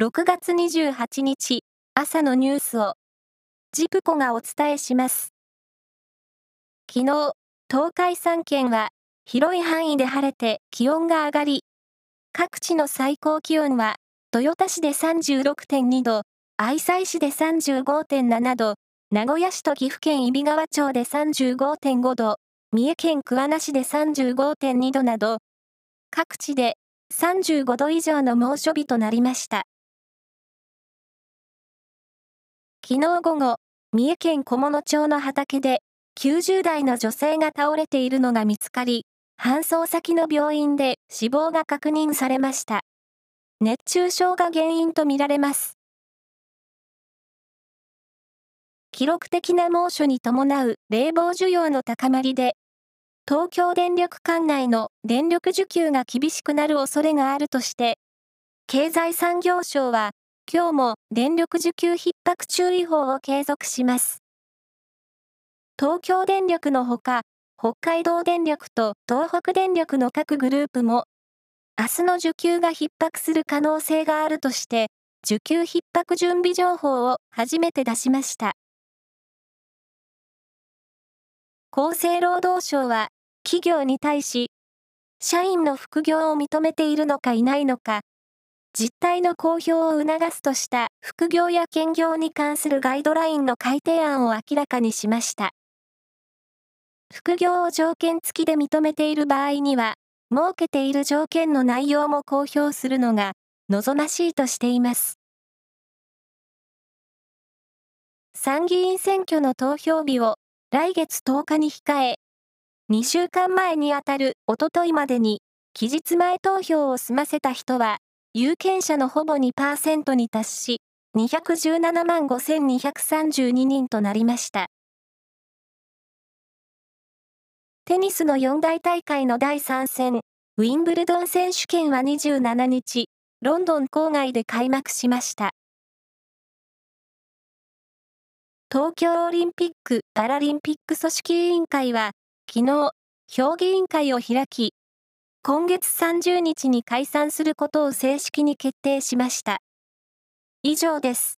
6月28日朝のニュースをジプコがお伝えします。昨日、東海3県は広い範囲で晴れて気温が上がり、各地の最高気温は豊田市で36.2度、愛西市で35.7度、名古屋市と岐阜県揖斐川町で35.5度、三重県桑名市で35.2度など、各地で35度以上の猛暑日となりました。昨日午後、三重県菰野町の畑で、90代の女性が倒れているのが見つかり、搬送先の病院で死亡が確認されました。熱中症が原因とみられます。記録的な猛暑に伴う冷房需要の高まりで、東京電力管内の電力需給が厳しくなる恐れがあるとして、経済産業省は今日も電力需給逼迫注意報を継続します。東京電力のほか、北海道電力と東北電力の各グループも、明日の需給が逼迫する可能性があるとして、需給逼迫準備情報を初めて出しました。厚生労働省は、企業に対し、社員の副業を認めているのかいないのか、実態の公表を促すとした副業や兼業に関するガイドラインの改定案を明らかにしました。副業を条件付きで認めている場合には、設けている条件の内容も公表するのが望ましいとしています。参議院選挙の投票日を来月10日に控え、2週間前にあたるおとといまでに期日前投票を済ませた人は有権者のほぼ2%に達し、217万5232人となりました。テニスの四大大会の第3戦、ウィンブルドン選手権は27日、ロンドン郊外で開幕しました。東京オリンピック・パラリンピック組織委員会は、昨日、評議委員会を開き、今月30日に解散することを正式に決定しました。以上です。